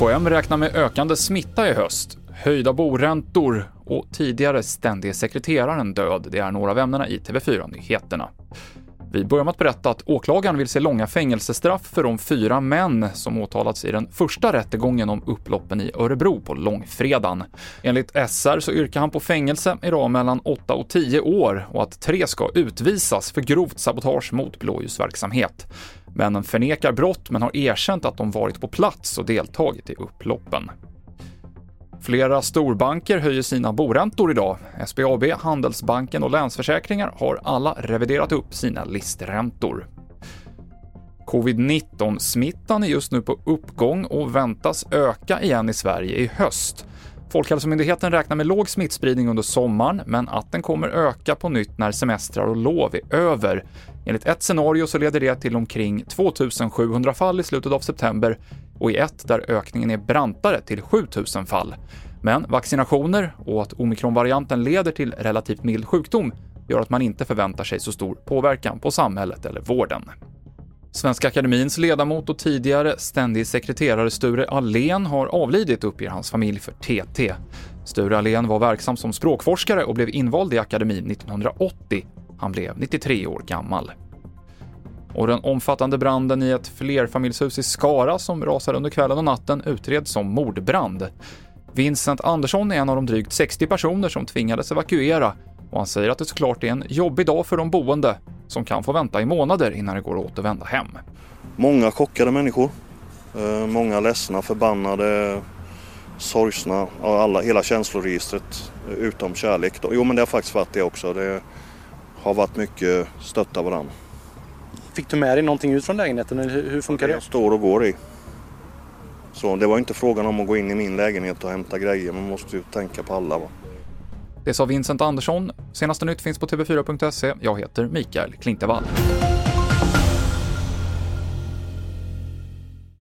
FOM räknar med ökande smitta i höst, höjda boräntor och tidigare ständige sekreteraren död. Det är några av ämnena i TV4-nyheterna. Vi börjar med att berätta att åklagaren vill se långa fängelsestraff för de fyra män som åtalats i den första rättegången om upploppen i Örebro på långfredagen. Enligt SR så yrkar han på fängelse idag mellan 8 och 10 år och att tre ska utvisas för grovt sabotage mot blåljusverksamhet. Männen förnekar brott men har erkänt att de varit på plats och deltagit i upploppen. Flera storbanker höjer sina boräntor idag. SBAB, Handelsbanken och Länsförsäkringar har alla reviderat upp sina listräntor. Covid-19-smittan är just nu på uppgång och väntas öka igen i Sverige i höst. Folkhälsomyndigheten räknar med låg smittspridning under sommaren, men att den kommer öka på nytt när semestrar och lov är över. Enligt ett scenario så leder det till omkring 2700 fall i slutet av september och i ett där ökningen är brantare till 7000 fall. Men vaccinationer och att omikronvarianten leder till relativt mild sjukdom gör att man inte förväntar sig så stor påverkan på samhället eller vården. Svenska Akademins ledamot och tidigare ständig sekreterare Sture Allén har avlidit, uppger hans familj för TT. Sture Allén var verksam som språkforskare och blev invald i akademin 1980. Han blev 93 år gammal. Och den omfattande branden i ett flerfamiljshus i Skara som rasade under kvällen och natten utreds som mordbrand. Vincent Andersson är en av de drygt 60 personer som tvingades evakuera och han säger att det såklart är en jobbig dag för de boende som kan få vänta i månader innan det går att återvända hem. Många chockade människor. Eh, många ledsna, förbannade, sorgsna. Alla, hela känsloregistret utom kärlek. Jo men det har faktiskt varit det också. Det har varit mycket stötta varandra. Fick du med dig någonting ut från lägenheten eller hur funkar det? Jag står och går i. Så det var inte frågan om att gå in i min lägenhet och hämta grejer. Man måste ju tänka på alla. Va? Det sa Vincent Andersson. Senaste nytt finns på tv4.se. Jag heter Mikael Klintevall.